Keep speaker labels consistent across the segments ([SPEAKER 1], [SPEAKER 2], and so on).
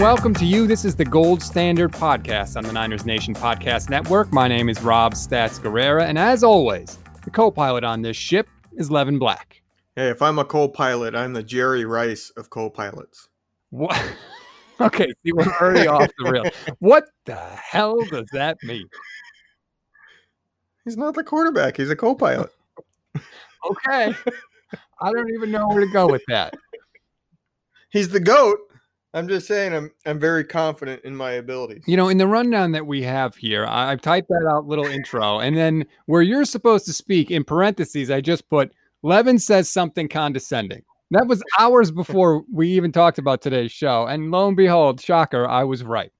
[SPEAKER 1] and welcome to you. This is the Gold Standard Podcast on the Niners Nation Podcast Network. My name is Rob Stats Guerrera, and as always, the co pilot on this ship is Levin Black.
[SPEAKER 2] Hey, if I'm a co pilot, I'm the Jerry Rice of co pilots.
[SPEAKER 1] What? okay, see, we're already off the rail. What the hell does that mean?
[SPEAKER 2] He's not the quarterback, he's a co pilot.
[SPEAKER 1] Okay. I don't even know where to go with that.
[SPEAKER 2] He's the GOAT. I'm just saying I'm I'm very confident in my abilities.
[SPEAKER 1] You know, in the rundown that we have here, I, I've typed that out little intro, and then where you're supposed to speak in parentheses, I just put Levin says something condescending. That was hours before we even talked about today's show, and lo and behold, shocker, I was right.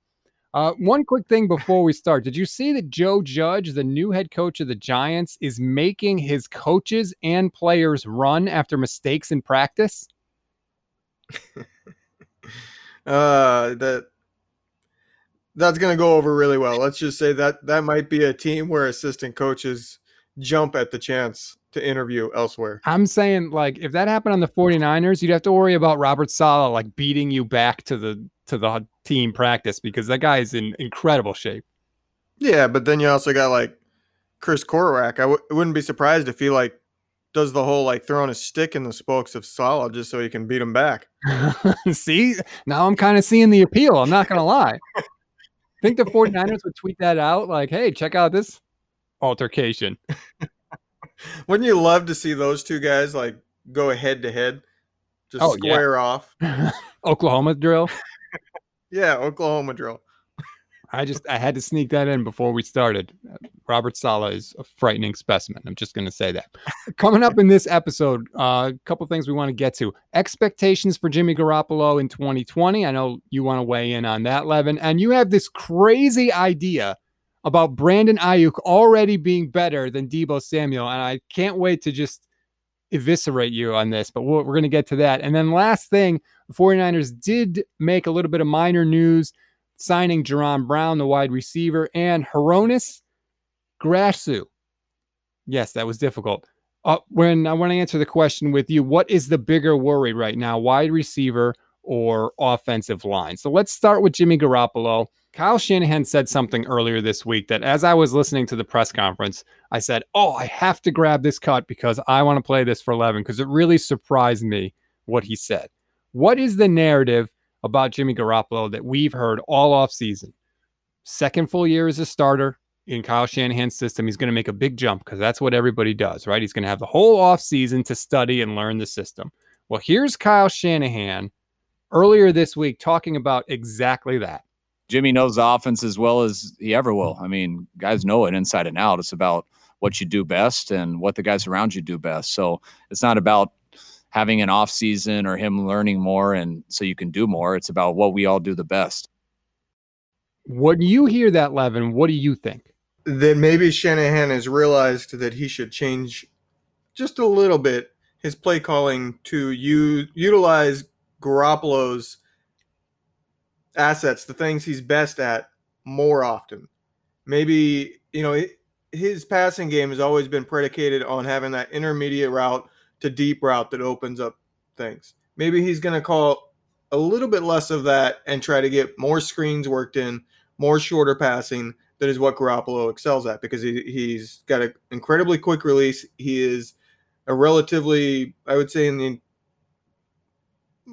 [SPEAKER 1] Uh, one quick thing before we start: Did you see that Joe Judge, the new head coach of the Giants, is making his coaches and players run after mistakes in practice?
[SPEAKER 2] uh, that that's going to go over really well. Let's just say that that might be a team where assistant coaches jump at the chance to interview elsewhere.
[SPEAKER 1] I'm saying like if that happened on the 49ers, you'd have to worry about Robert Saleh like beating you back to the to the team practice because that guy is in incredible shape.
[SPEAKER 2] Yeah, but then you also got like Chris Kocurek. I w- wouldn't be surprised if he like does the whole like throwing a stick in the spokes of Saleh just so he can beat him back.
[SPEAKER 1] See, now I'm kind of seeing the appeal. I'm not going to lie. I think the 49ers would tweet that out like, hey, check out this altercation.
[SPEAKER 2] Wouldn't you love to see those two guys like go head to head, just oh, square yeah. off?
[SPEAKER 1] Oklahoma drill.
[SPEAKER 2] yeah, Oklahoma drill.
[SPEAKER 1] I just I had to sneak that in before we started. Robert Saleh is a frightening specimen. I'm just going to say that. Coming up in this episode, a uh, couple things we want to get to. Expectations for Jimmy Garoppolo in 2020. I know you want to weigh in on that, Levin, and you have this crazy idea about Brandon Aiyuk already being better than Deebo Samuel, and I can't wait to just eviscerate you on this, but we are going to get to that. And then last thing, the 49ers did make a little bit of minor news signing Jaron Brown, the wide receiver, and Hroniss Grasu. Yes, that was difficult. Uh, when I want to answer the question with you, what is the bigger worry right now, wide receiver or offensive line? So let's start with Jimmy Garoppolo. Kyle Shanahan said something earlier this week that as I was listening to the press conference, I said, Oh, I have to grab this cut because I want to play this for Levin because it really surprised me what he said. What is the narrative about Jimmy Garoppolo that we've heard all off season. Second full year as a starter in Kyle Shanahan's system, he's going to make a big jump because that's what everybody does, right? He's going to have the whole off season to study and learn the system. Well, here's Kyle Shanahan earlier this week talking about exactly that.
[SPEAKER 3] Jimmy knows the offense as well as he ever will. I mean, guys know it inside and out. It's about what you do best and what the guys around you do best. So it's not about having an off season or him learning more and so you can do more. It's about what we all do the best.
[SPEAKER 1] When you hear that, Levin, what do you think?
[SPEAKER 2] That maybe Shanahan has realized that he should change just a little bit his play calling to u- utilize Garoppolo's assets, the things he's best at, more often. Maybe, you know, his passing game has always been predicated on having that intermediate route to deep route that opens up things. Maybe he's going to call a little bit less of that and try to get more screens worked in, more shorter passing. That is what Garoppolo excels at because he, he's got an incredibly quick release. He is a relatively, I would say, in the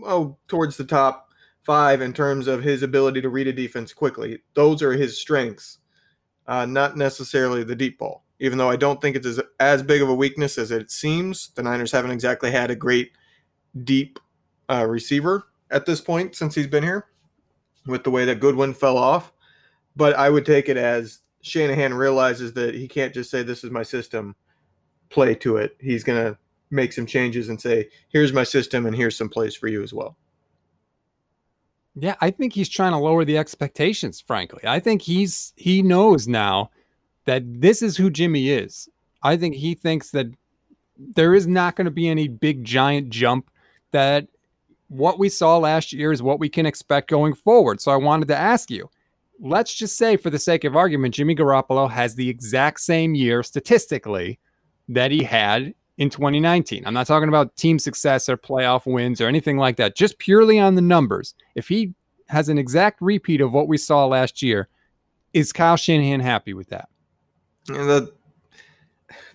[SPEAKER 2] oh, towards the top five in terms of his ability to read a defense quickly. Those are his strengths, uh, not necessarily the deep ball even though I don't think it's as, as big of a weakness as it seems. The Niners haven't exactly had a great deep uh, receiver at this point since he's been here with the way that Goodwin fell off. But I would take it as Shanahan realizes that he can't just say, This is my system, play to it. He's to make some changes and say, Here's my system, and here's some plays for you as well.
[SPEAKER 1] Yeah, I think he's trying to lower the expectations, frankly. I think he's he knows now that this is who Jimmy is. I think he thinks that there is not going to be any big giant jump that what we saw last year is what we can expect going forward. So I wanted to ask you, let's just say for the sake of argument Jimmy Garoppolo has the exact same year statistically that he had in 2019. I'm not talking about team success or playoff wins or anything like that, just purely on the numbers. If he has an exact repeat of what we saw last year. Is Kyle Shanahan happy with that?
[SPEAKER 2] And that,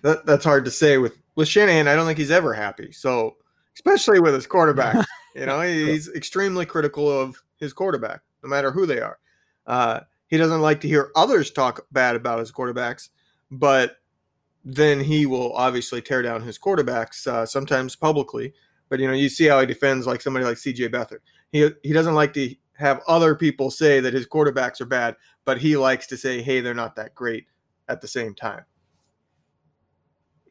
[SPEAKER 2] that that's hard to say with with Shanahan. I don't think he's ever happy. So especially with his quarterback, you know, he's extremely critical of his quarterback, no matter who they are. Uh, he doesn't like to hear others talk bad about his quarterbacks, but then he will obviously tear down his quarterbacks uh, sometimes publicly. But you know, you see how he defends like somebody like C.J. Beathard. He he doesn't like to have other people say that his quarterbacks are bad, but he likes to say, "Hey, they're not that great." At the same time,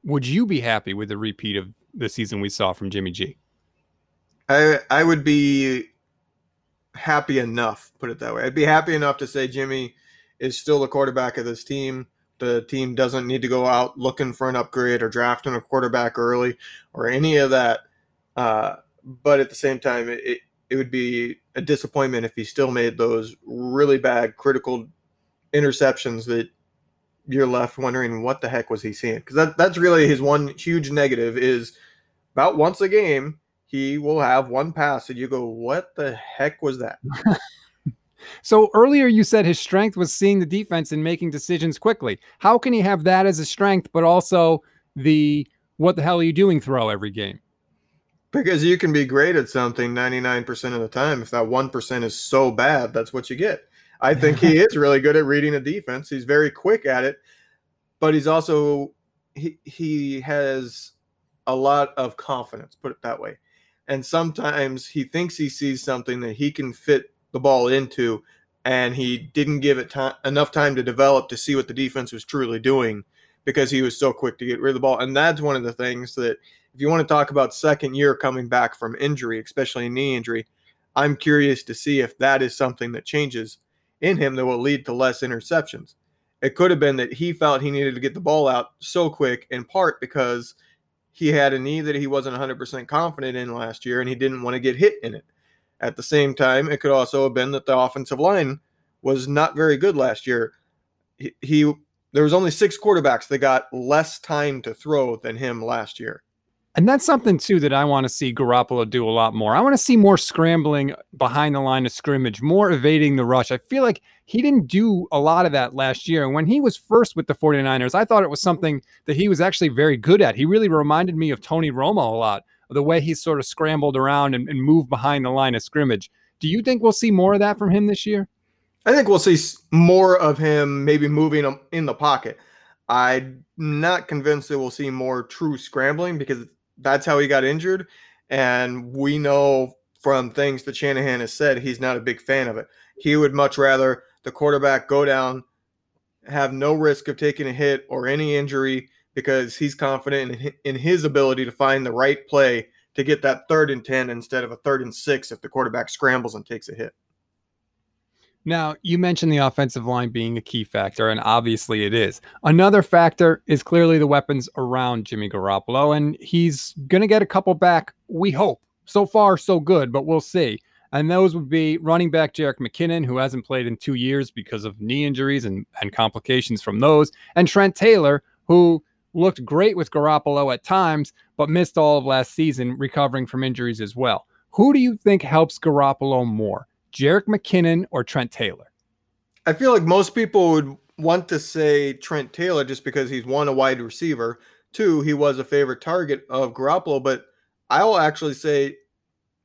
[SPEAKER 1] would you be happy with the repeat of the season we saw from Jimmy G?
[SPEAKER 2] I I would be happy enough, put it that way. I'd be happy enough to say Jimmy is still the quarterback of this team. The team doesn't need to go out looking for an upgrade or drafting a quarterback early or any of that. Uh, but at the same time, it, it would be a disappointment if he still made those really bad critical interceptions that you're left wondering what the heck was he seeing because that, that's really his one huge negative is about once a game he will have one pass and you go what the heck was that
[SPEAKER 1] so earlier you said his strength was seeing the defense and making decisions quickly how can he have that as a strength but also the what the hell are you doing throw every game
[SPEAKER 2] because you can be great at something 99% of the time. If that 1% is so bad, that's what you get. I think he is really good at reading a defense. He's very quick at it, but he's also he he has a lot of confidence, put it that way. And sometimes he thinks he sees something that he can fit the ball into and he didn't give it time, enough time to develop to see what the defense was truly doing because he was so quick to get rid of the ball. And that's one of the things that if you want to talk about second year coming back from injury, especially a knee injury, I'm curious to see if that is something that changes in him that will lead to less interceptions. It could have been that he felt he needed to get the ball out so quick, in part because he had a knee that he wasn't 100% confident in last year and he didn't want to get hit in it. At the same time, it could also have been that the offensive line was not very good last year. He, he there was only six quarterbacks that got less time to throw than him last year.
[SPEAKER 1] And that's something too that I want to see Garoppolo do a lot more. I want to see more scrambling behind the line of scrimmage, more evading the rush. I feel like he didn't do a lot of that last year. And when he was first with the 49ers, I thought it was something that he was actually very good at. He really reminded me of Tony Romo a lot, the way he sort of scrambled around and, and moved behind the line of scrimmage. Do you think we'll see more of that from him this year?
[SPEAKER 2] I think we'll see more of him maybe moving in the pocket. I'm not convinced that we'll see more true scrambling because that's how he got injured. And we know from things that Shanahan has said, he's not a big fan of it. He would much rather the quarterback go down, have no risk of taking a hit or any injury because he's confident in his ability to find the right play to get that third and 10 instead of a third and six if the quarterback scrambles and takes a hit.
[SPEAKER 1] Now, you mentioned the offensive line being a key factor, and obviously it is. Another factor is clearly the weapons around Jimmy Garoppolo, and he's going to get a couple back, we hope. So far, so good, but we'll see. And those would be running back Jerick McKinnon, who hasn't played in two years because of knee injuries and, and complications from those, and Trent Taylor, who looked great with Garoppolo at times, but missed all of last season, recovering from injuries as well. Who do you think helps Garoppolo more? Jerick McKinnon or Trent Taylor?
[SPEAKER 2] I feel like most people would want to say Trent Taylor just because he's one a wide receiver, two he was a favorite target of Garoppolo, but I'll actually say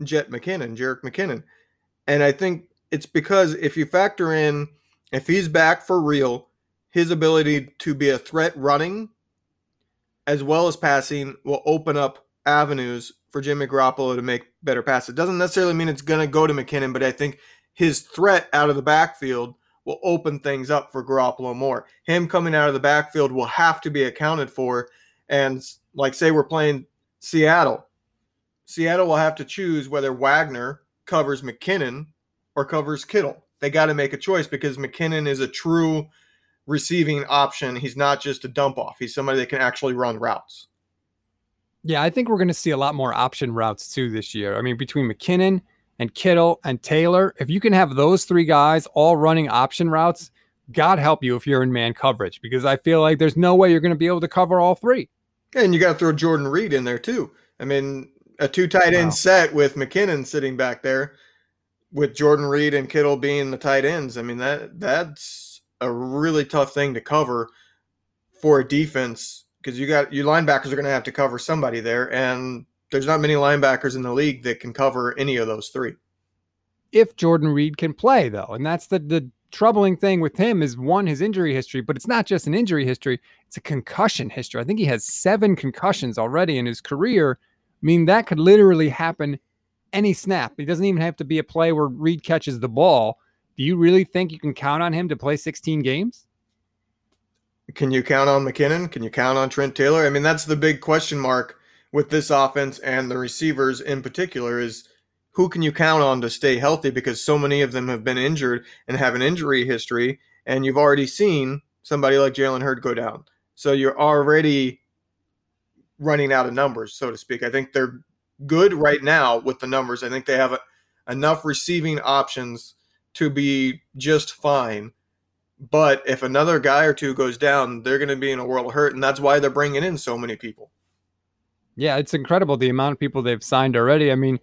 [SPEAKER 2] Jet McKinnon, Jerick McKinnon, and I think it's because if you factor in if he's back for real, his ability to be a threat running as well as passing will open up avenues for Jimmy Garoppolo to make better pass. It doesn't necessarily mean it's going to go to McKinnon, but I think his threat out of the backfield will open things up for Garoppolo more. Him coming out of the backfield will have to be accounted for. And like, say we're playing Seattle, Seattle will have to choose whether Wagner covers McKinnon or covers Kittle. They got to make a choice because McKinnon is a true receiving option. He's not just a dump off, he's somebody that can actually run routes.
[SPEAKER 1] Yeah, I think we're going to see a lot more option routes too this year. I mean, between McKinnon and Kittle and Taylor, if you can have those three guys all running option routes, God help you if you're in man coverage because I feel like there's no way you're going to be able to cover all three.
[SPEAKER 2] And you got to throw Jordan Reed in there too. I mean, a two tight end wow. set with McKinnon sitting back there with Jordan Reed and Kittle being the tight ends, I mean that that's a really tough thing to cover for a defense because you got your linebackers are going to have to cover somebody there, and there's not many linebackers in the league that can cover any of those three.
[SPEAKER 1] If Jordan Reed can play, though, and that's the the troubling thing with him is one his injury history, but it's not just an injury history; it's a concussion history. I think he has seven concussions already in his career. I mean, that could literally happen any snap. It doesn't even have to be a play where Reed catches the ball. Do you really think you can count on him to play 16 games?
[SPEAKER 2] Can you count on McKinnon? Can you count on Trent Taylor? I mean, that's the big question mark with this offense and the receivers in particular is who can you count on to stay healthy because so many of them have been injured and have an injury history and you've already seen somebody like Jalen Hurd go down. So you're already running out of numbers, so to speak. I think they're good right now with the numbers. I think they have enough receiving options to be just fine. But if another guy or two goes down, they're going to be in a world of hurt, and that's why they're bringing in so many people.
[SPEAKER 1] Yeah, it's incredible the amount of people they've signed already. I mean,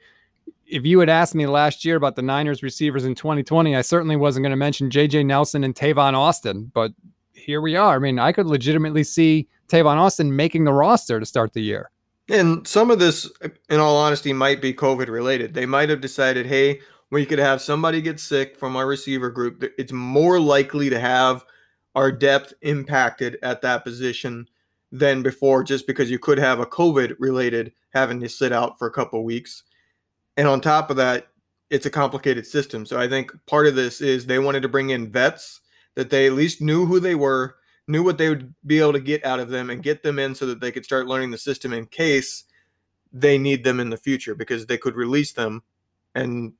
[SPEAKER 1] if you had asked me last year about the Niners receivers in 2020, I certainly wasn't going to mention JJ Nelson and Tavon Austin, but here we are. I mean, I could legitimately see Tavon Austin making the roster to start the year.
[SPEAKER 2] And some of this, in all honesty, might be COVID related. They might have decided, hey, we could have somebody get sick from our receiver group. It's more likely to have our depth impacted at that position than before, just because you could have a COVID related having to sit out for a couple weeks. And on top of that, it's a complicated system. So I think part of this is they wanted to bring in vets that they at least knew who they were knew what they would be able to get out of them and get them in so that they could start learning the system in case they need them in the future because they could release them and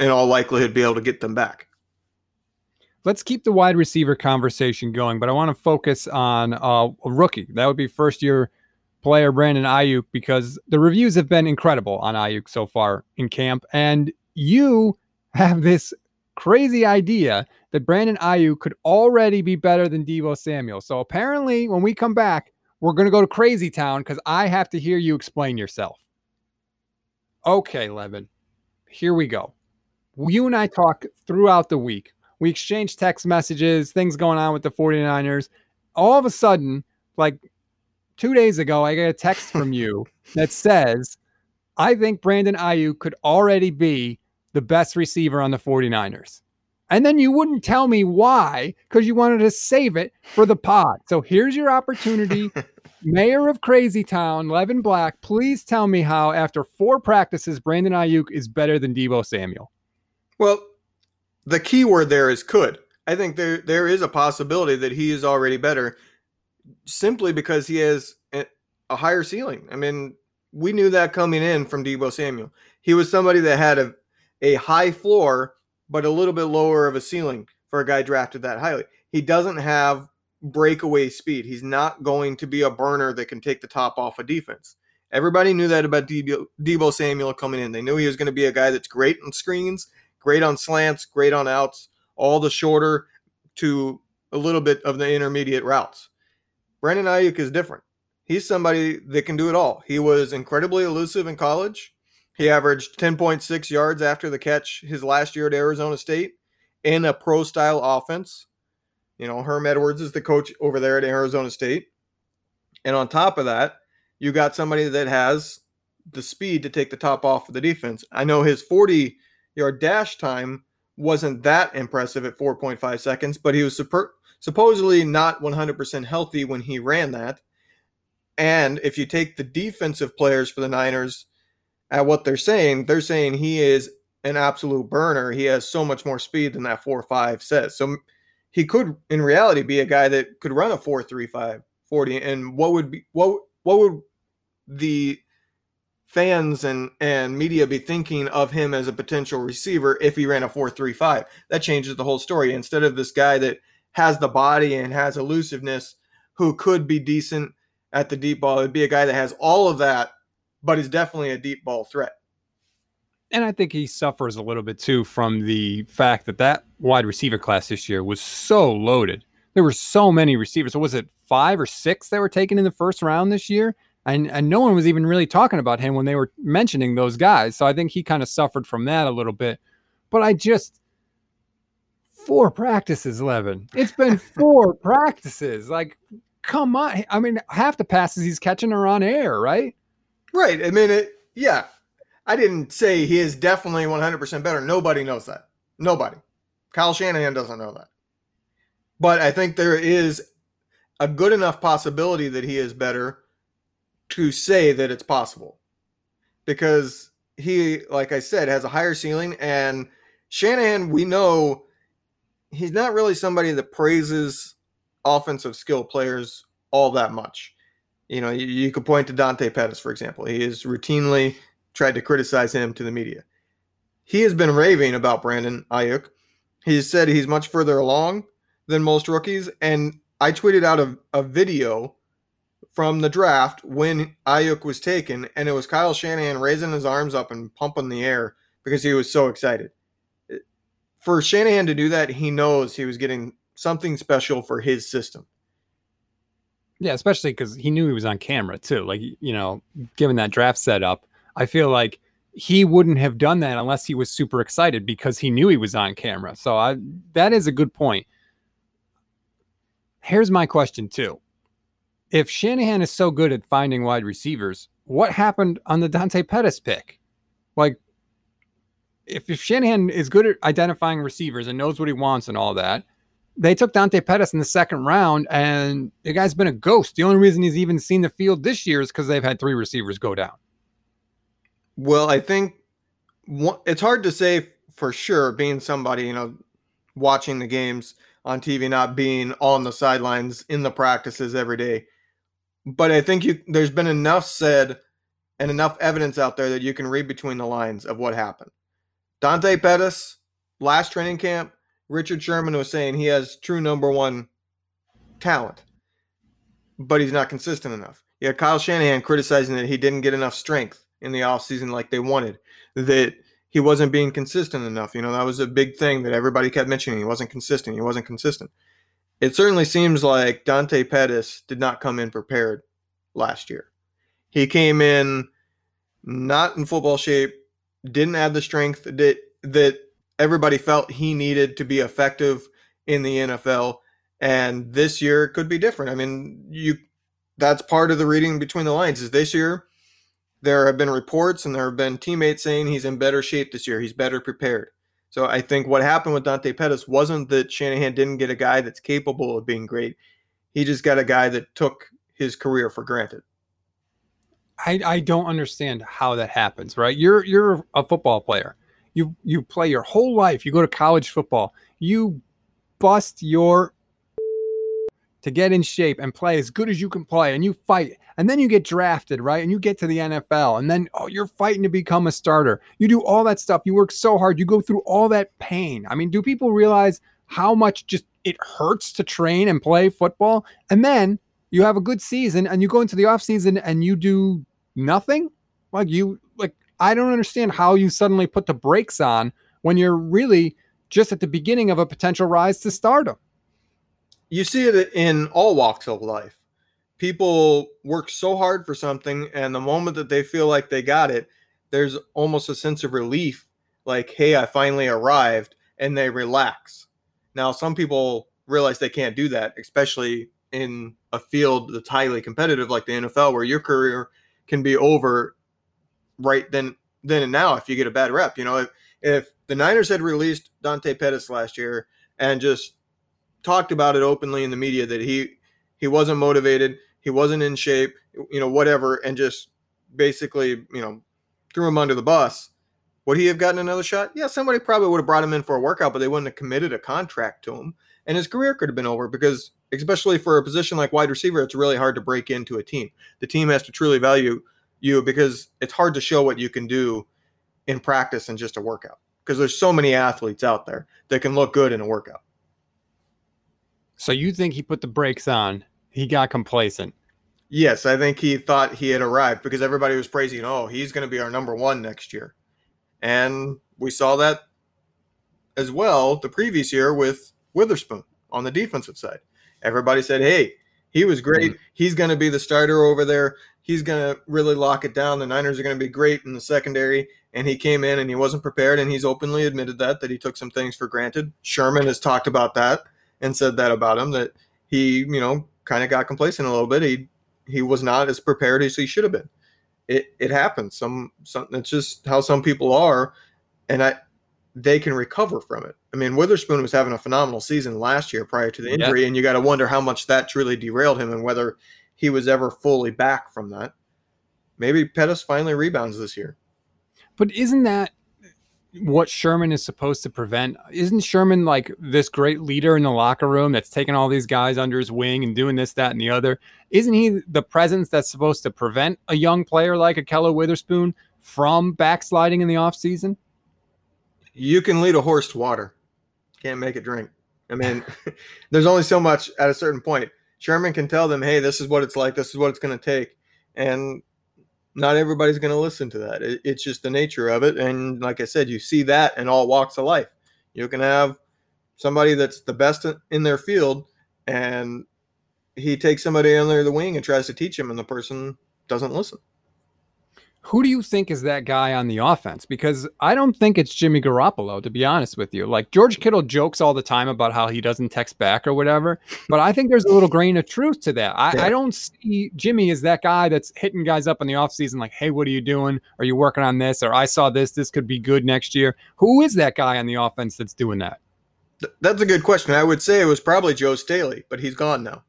[SPEAKER 2] in all likelihood be able to get them back.
[SPEAKER 1] Let's keep the wide receiver conversation going, but I want to focus on uh, a rookie. That would be first year player Brandon Aiyuk because the reviews have been incredible on Aiyuk so far in camp. And you have this crazy idea that Brandon Aiyuk could already be better than Deebo Samuel. So apparently, when we come back, we're going to go to Crazy Town because I have to hear you explain yourself. Okay, Levin, here we go. You and I talk throughout the week. We exchange text messages, things going on with the 49ers. All of a sudden, like two days ago, I get a text from you that says, I think Brandon Aiyuk could already be the best receiver on the 49ers. And then you wouldn't tell me why because you wanted to save it for the pod. So here's your opportunity. Mayor of Crazy Town, Levin Black, please tell me how, after four practices, Brandon Aiyuk is better than Deebo Samuel.
[SPEAKER 2] Well, the key word there is could. I think there there is a possibility that he is already better simply because he has a, higher ceiling. I mean, we knew that coming in from Deebo Samuel. He was somebody that had a, a high floor but a little bit lower of a ceiling for a guy drafted that highly. He doesn't have breakaway speed. He's not going to be a burner that can take the top off a defense. Everybody knew that about Deebo, Deebo Samuel coming in. They knew he was going to be a guy that's great on screens, great on slants, great on outs, all the shorter to a little bit of the intermediate routes. Brandon Aiyuk is different. He's somebody that can do it all. He was incredibly elusive in college. He averaged 10.6 yards after the catch his last year at Arizona State in a pro style offense. You know, Herm Edwards is the coach over there at Arizona State. And on top of that, you got somebody that has the speed to take the top off of the defense. I know his 40 yard dash time wasn't that impressive at 4.5 seconds, but he was super, supposedly not 100% healthy when he ran that. And if you take the defensive players for the Niners at what they're saying, they're saying he is an absolute burner. He has so much more speed than that 4 5 says. So he could, in reality, be a guy that could run a 4 3 5 40. And what would be, what, what would the fans and, and media be thinking of him as a potential receiver if he ran a 4 3 5? That changes the whole story. Instead of this guy that has the body and has elusiveness who could be decent at the deep ball, it'd be a guy that has all of that but is definitely a deep ball threat.
[SPEAKER 1] And I think he suffers a little bit too from the fact that that wide receiver class this year was so loaded. There were so many receivers. So was it five or six that were taken in the first round this year? And, and no one was even really talking about him when they were mentioning those guys. So I think he kind of suffered from that a little bit. but I just four practices, Levin. It's been four practices. Like, come on. I mean, half the passes he's catching are on air, right?
[SPEAKER 2] Right. I mean, it, yeah. I didn't say he is definitely 100% better. Nobody knows that. Nobody. Kyle Shanahan doesn't know that. But I think there is a good enough possibility that he is better to say that it's possible. Because he, like I said, has a higher ceiling. And Shanahan, we know he's not really somebody that praises offensive skill players all that much. You know, you, you could point to Dante Pettis, for example. He has routinely tried to criticize him to the media. He has been raving about Brandon Aiyuk. He said he's much further along than most rookies. And I tweeted out a, a video from the draft when Aiyuk was taken, and it was Kyle Shanahan raising his arms up and pumping the air because he was so excited. For Shanahan to do that, he knows he was getting something special for his system.
[SPEAKER 1] Yeah, especially because he knew he was on camera too. Like, you know, given that draft setup, I feel like he wouldn't have done that unless he was super excited because he knew he was on camera. So I that is a good point. Here's my question too. If Shanahan is so good at finding wide receivers, what happened on the Dante Pettis pick? Like if, if Shanahan is good at identifying receivers and knows what he wants and all that, they took Dante Pettis in the second round, and the guy's been a ghost. The only reason he's even seen the field this year is because they've had three receivers go down.
[SPEAKER 2] Well, I think it's hard to say for sure, being somebody, you know, watching the games on TV, not being on the sidelines in the practices every day. But I think you there's been enough said and enough evidence out there that you can read between the lines of what happened. Dante Pettis, last training camp, Richard Sherman was saying he has true number one talent, but he's not consistent enough. Yeah, Kyle Shanahan criticizing that he didn't get enough strength in the offseason like they wanted, that he wasn't being consistent enough. You know, that was a big thing that everybody kept mentioning. He wasn't consistent. He wasn't consistent. It certainly seems like Dante Pettis did not come in prepared last year. He came in not in football shape, didn't have the strength that that everybody felt he needed to be effective in the NFL. And this year could be different. I mean, you that's part of the reading between the lines is this year there have been reports and there have been teammates saying he's in better shape this year. He's better prepared. So I think what happened with Dante Pettis wasn't that Shanahan didn't get a guy that's capable of being great. He just got a guy that took his career for granted.
[SPEAKER 1] I, I don't understand how that happens, right? You're you're a football player. You you play your whole life. You go to college football. You bust your to get in shape and play as good as you can play and you fight and then you get drafted right? And you get to the NFL and then oh you're fighting to become a starter. You do all that stuff. You work so hard. You go through all that pain. I mean do people realize how much just it hurts to train and play football? And then you have a good season and you go into the off season and you do nothing? Like you like i don't understand how you suddenly put the brakes on when you're really just at the beginning of a potential rise to stardom.
[SPEAKER 2] You see it in all walks of life. People work so hard for something, and the moment that they feel like they got it, there's almost a sense of relief like, hey, I finally arrived, and they relax. Now, some people realize they can't do that, especially in a field that's highly competitive like the NFL, where your career can be over right then then and now if you get a bad rep. You know, if, if the Niners had released Dante Pettis last year and just talked about it openly in the media that he he wasn't motivated, he wasn't in shape, you know, whatever, and just basically, you know, threw him under the bus. Would he have gotten another shot? Yeah, somebody probably would have brought him in for a workout, but they wouldn't have committed a contract to him. And his career could have been over because, especially for a position like wide receiver, it's really hard to break into a team. The team has to truly value you because it's hard to show what you can do in practice and just a workout because there's so many athletes out there that can look good in a workout.
[SPEAKER 1] So you think he put the brakes on? He got complacent.
[SPEAKER 2] Yes, I think he thought he had arrived because everybody was praising, oh, he's going to be our number one next year. And we saw that as well the previous year with Witherspoon on the defensive side. Everybody said, hey, he was great. Mm-hmm. He's going to be the starter over there. He's going to really lock it down. The Niners are going to be great in the secondary. And he came in and he wasn't prepared, and he's openly admitted that that he took some things for granted. Sherman has talked about that and said that about him that he, you know, kind of got complacent a little bit. He he was not as prepared as he should have been. It it happens. Some some it's just how some people are, and I they can recover from it. I mean, Witherspoon was having a phenomenal season last year prior to the injury, yeah. and you got to wonder how much that truly derailed him and whether he was ever fully back from that. Maybe Pettis finally rebounds this year.
[SPEAKER 1] But isn't that what Sherman is supposed to prevent? Isn't Sherman like this great leader in the locker room that's taking all these guys under his wing and doing this, that, and the other? Isn't he the presence that's supposed to prevent a young player like Ahkello Witherspoon from backsliding in the offseason?
[SPEAKER 2] You can lead a horse to water, can't make it drink. I mean, there's only so much at a certain point. Sherman can tell them, hey, this is what it's like, this is what it's going to take. And not everybody's going to listen to that. It, it's just the nature of it. And like I said, you see that in all walks of life. You can have somebody that's the best in their field, and he takes somebody under the wing and tries to teach him, and the person doesn't listen.
[SPEAKER 1] Who do you think is that guy on the offense? Because I don't think it's Jimmy Garoppolo, to be honest with you. Like George Kittle jokes all the time about how he doesn't text back or whatever, but I think there's a little grain of truth to that. I, yeah. I don't see Jimmy as that guy that's hitting guys up in the offseason like, hey, what are you doing? Are you working on this? Or I saw this. This could be good next year. Who is that guy on the offense that's doing that?
[SPEAKER 2] That's a good question. I would say it was probably Joe Staley, but he's gone now.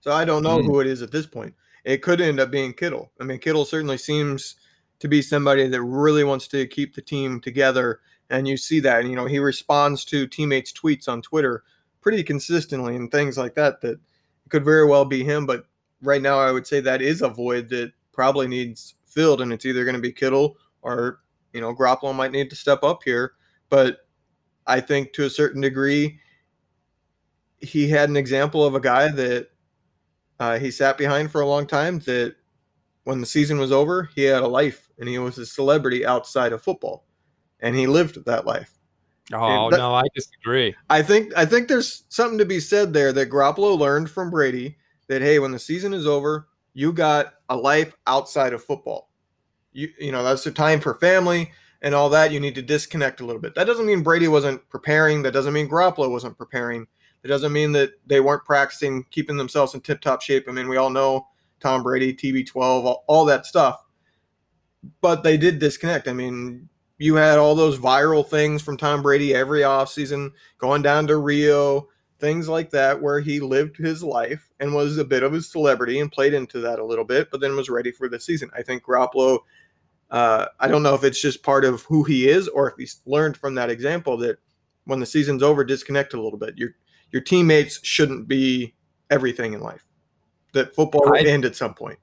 [SPEAKER 2] So I don't know mm. who it is at this point it could end up being Kittle. I mean, Kittle certainly seems to be somebody that really wants to keep the team together. And you see that, you know, he responds to teammates' tweets on Twitter pretty consistently and things like that, that could very well be him. But right now, I would say that is a void that probably needs filled. And it's either going to be Kittle or, you know, Garoppolo might need to step up here. But I think to a certain degree, he had an example of a guy that uh, he sat behind for a long time that when the season was over, he had a life and he was a celebrity outside of football. And he lived that life.
[SPEAKER 1] Oh that, no, I disagree.
[SPEAKER 2] I think I think there's something to be said there that Garoppolo learned from Brady that hey, when the season is over, you got a life outside of football. You you know, that's the time for family and all that. You need to disconnect a little bit. That doesn't mean Brady wasn't preparing. That doesn't mean Garoppolo wasn't preparing. It doesn't mean that they weren't practicing, keeping themselves in tip top shape. I mean, we all know Tom Brady, TB12, all, all that stuff. But they did disconnect. I mean, you had all those viral things from Tom Brady every offseason, going down to Rio, things like that, where he lived his life and was a bit of a celebrity and played into that a little bit, but then was ready for the season. I think Garoppolo, uh, I don't know if it's just part of who he is or if he's learned from that example that when the season's over, disconnect a little bit. You're your teammates shouldn't be everything in life. That football will end at some point.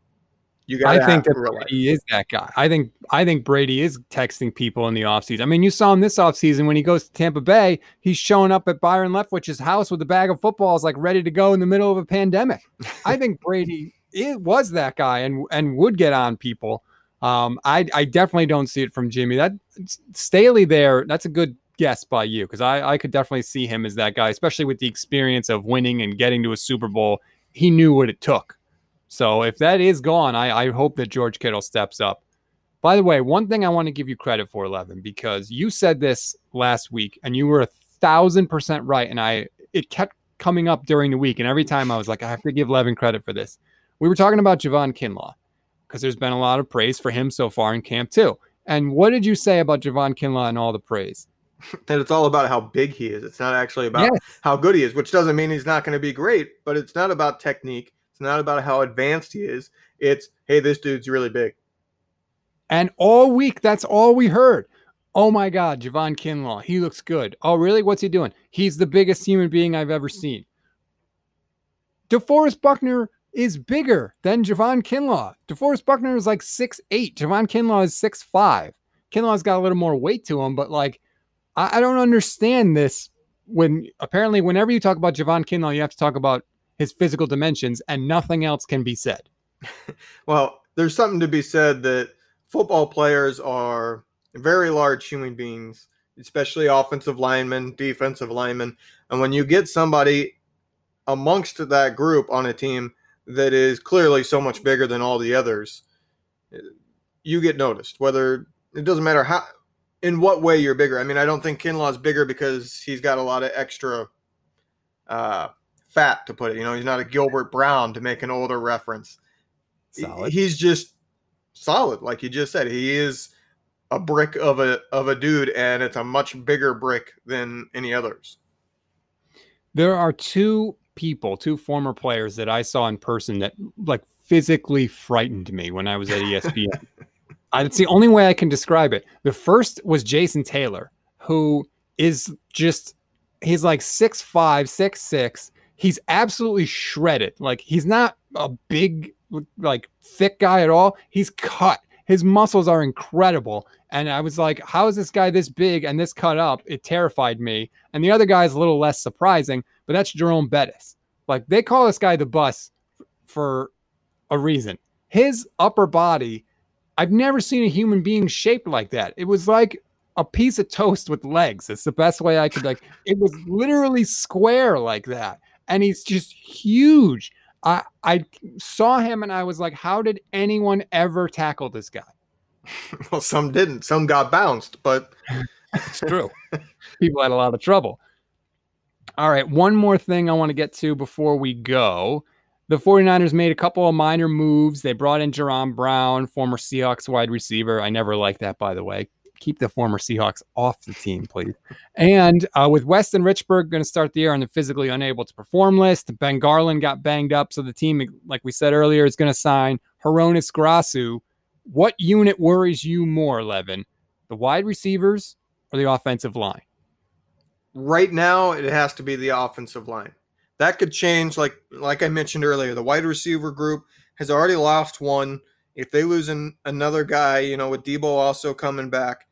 [SPEAKER 1] You got I think that Brady life. is that guy. I think I think Brady is texting people in the offseason. I mean, you saw him this offseason when he goes to Tampa Bay, he's showing up at Byron Leftwich's house with a bag of footballs like ready to go in the middle of a pandemic. I think Brady it was that guy and and would get on people. Um, I I definitely don't see it from Jimmy. That Staley there, that's a good guess by you because I, I could definitely see him as that guy, especially with the experience of winning and getting to a Super Bowl. He knew what it took. So if that is gone, I, I hope that George Kittle steps up. By the way, one thing I want to give you credit for, Levin, because you said this last week and you were a thousand percent right. And I it kept coming up during the week. And every time I was like, I have to give Levin credit for this. We were talking about Javon Kinlaw because there's been a lot of praise for him so far in camp too. And what did you say about Javon Kinlaw and all the praise?
[SPEAKER 2] that it's all about how big he is. It's not actually about yes. how good he is, which doesn't mean he's not going to be great, but it's not about technique. It's not about how advanced he is. It's, hey, this dude's really big.
[SPEAKER 1] And all week, that's all we heard. Oh my God, Javon Kinlaw, he looks good. Oh, really? What's he doing? He's the biggest human being I've ever seen. DeForest Buckner is bigger than Javon Kinlaw. DeForest Buckner is like six eight. Javon Kinlaw is six five. Kinlaw's got a little more weight to him, but like I, I don't understand this. When apparently, whenever you talk about Javon Kinlaw, you have to talk about his physical dimensions, and nothing else can be said.
[SPEAKER 2] well, there's something to be said that football players are very large human beings, especially offensive linemen, defensive linemen. And when you get somebody amongst that group on a team that is clearly so much bigger than all the others, you get noticed. Whether it doesn't matter how, in what way you're bigger. I mean, I don't think Kinlaw's bigger because he's got a lot of extra uh, fat to put it. You know, he's not a Gilbert Brown to make an older reference.
[SPEAKER 1] Solid.
[SPEAKER 2] He's just solid, like you just said. He is a brick of a of a dude, and it's a much bigger brick than any others.
[SPEAKER 1] There are two people, two former players that I saw in person that like physically frightened me when I was at ESPN. It's the only way I can describe it. The first was Jason Taylor, who is just he's like six five, six six. He's absolutely shredded. Like he's not a big, like thick guy at all. He's cut. His muscles are incredible. And I was like, how is this guy this big and this cut up? It terrified me. And the other guy is a little less surprising, but that's Jerome Bettis. Like they call this guy the bus for a reason. His upper body, I've never seen a human being shaped like that. It was like a piece of toast with legs. It's the best way I could like. It was literally square like that, and he's just huge. I I saw him and I was like, how did anyone ever tackle this guy?
[SPEAKER 2] well, some didn't. Some got bounced, but
[SPEAKER 1] it's true. People had a lot of trouble. All right, one more thing I want to get to before we go. The 49ers made a couple of minor moves. They brought in Jaron Brown, former Seahawks wide receiver. I never liked that, by the way. Keep the former Seahawks off the team, please. And uh, with Weston Richburg going to start the year on the physically unable to perform list, Ben Garland got banged up. So the team, like we said earlier, is going to sign Hroniss Grasu. What unit worries you more, Levin? The wide receivers or the offensive line?
[SPEAKER 2] Right now, it has to be the offensive line. That could change, like like I mentioned earlier. The wide receiver group has already lost one. If they lose an, another guy, you know, with Deebo also coming back,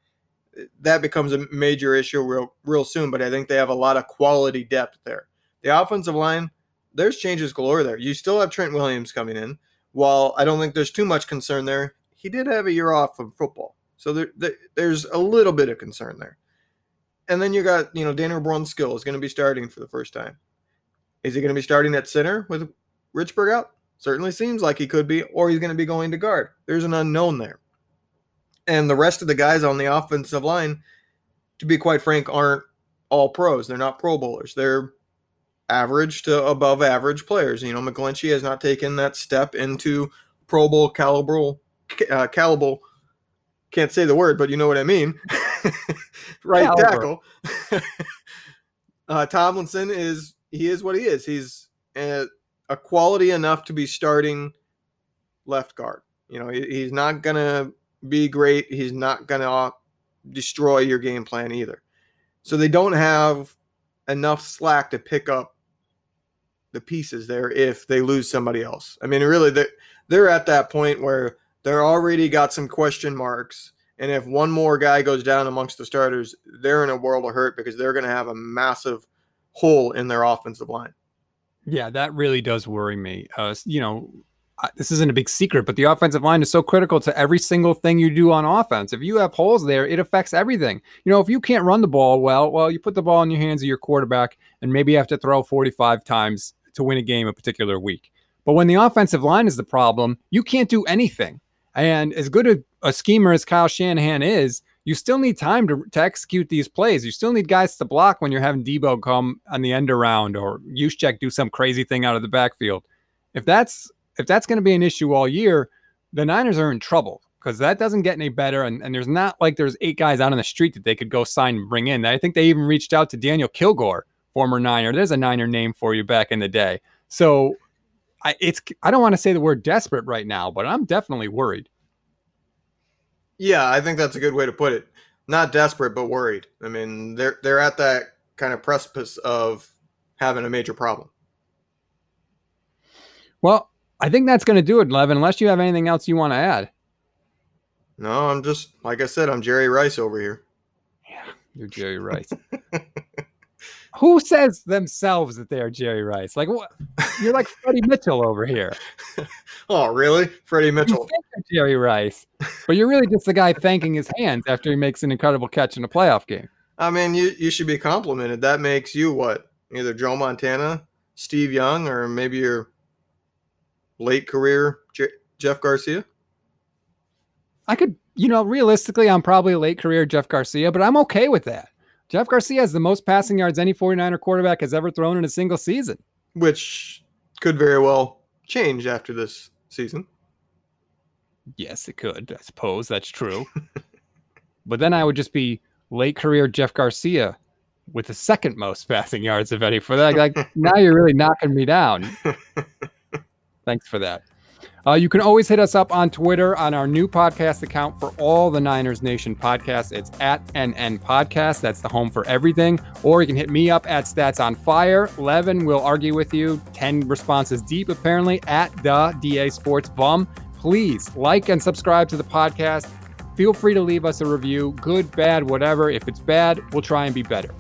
[SPEAKER 2] that becomes a major issue real real soon. But I think they have a lot of quality depth there. The offensive line, there's changes galore there. You still have Trent Williams coming in. While I don't think there's too much concern there, he did have a year off from football, so there, there there's a little bit of concern there. And then you got you know Daniel Brunskill is going to be starting for the first time. Is he going to be starting at center with Richburg out? Certainly seems like he could be, or he's going to be going to guard. There's an unknown there. And the rest of the guys on the offensive line, to be quite frank, aren't all pros. They're not pro bowlers. They're average to above average players. You know, McGlinchey has not taken that step into Pro Bowl caliber, uh, caliber. Can't say the word, but you know what I mean. right caliber. tackle. uh, Tomlinson is he is what he is. He's a, a quality enough to be starting left guard. You know, he, he's not gonna be great. He's not gonna uh, destroy your game plan either. So they don't have enough slack to pick up the pieces there if they lose somebody else. I mean, really, they're, they're at that point where they're already got some question marks. And if one more guy goes down amongst the starters, they're in a world of hurt because they're going to have a massive hole in their offensive line.
[SPEAKER 1] Yeah, that really does worry me. Uh, you know, this isn't a big secret, but the offensive line is so critical to every single thing you do on offense. If you have holes there, it affects everything. You know, if you can't run the ball well, well, you put the ball in your hands of your quarterback, and maybe you have to throw 45 times to win a game a particular week. But when the offensive line is the problem, you can't do anything. And as good a, a schemer as Kyle Shanahan is, you still need time to, to execute these plays. You still need guys to block when you're having Deebo come on the end around or Juszczyk do some crazy thing out of the backfield. If that's if that's going to be an issue all year, the Niners are in trouble because that doesn't get any better. And, and there's not like there's eight guys out on the street that they could go sign and bring in. I think they even reached out to Daniel Kilgore, former Niner. There's a Niner name for you back in the day. So I, it's I don't want to say the word desperate right now, but I'm definitely worried.
[SPEAKER 2] Yeah, I think that's a good way to put it. Not desperate, but worried. I mean, they're they're at that kind of precipice of having a major problem.
[SPEAKER 1] Well, I think that's going to do it, Levin. Unless you have anything else you want to add.
[SPEAKER 2] No, I'm just like I said. I'm Jerry Rice over here.
[SPEAKER 1] Yeah, you're Jerry Rice. Who says themselves that they are Jerry Rice? Like what? You're like Freddie Mitchell over here.
[SPEAKER 2] oh, really, Freddie Mitchell?
[SPEAKER 1] Jerry Rice, but you're really just the guy thanking his hands after he makes an incredible catch in a playoff game.
[SPEAKER 2] I mean, you you should be complimented. That makes you what? Either Joe Montana, Steve Young, or maybe you're late career Jeff Garcia?
[SPEAKER 1] I could, you know, realistically, I'm probably a late career Jeff Garcia, but I'm okay with that. Jeff Garcia has the most passing yards any 49er quarterback has ever thrown in a single season.
[SPEAKER 2] Which could very well change after this season.
[SPEAKER 1] Yes, it could. I suppose that's true. but then I would just be late career Jeff Garcia with the second most passing yards of any for that. Like now you're really knocking me down. Thanks for that. Uh, you can always hit us up on Twitter on our new podcast account for all the Niners Nation podcasts. It's at NN Podcast. That's the home for everything. Or you can hit me up at Stats on Fire. Levin will argue with you. 10 responses deep, apparently, at the DA Sports Bum. Please like and subscribe to the podcast. Feel free to leave us a review, good, bad, whatever. If it's bad, we'll try and be better.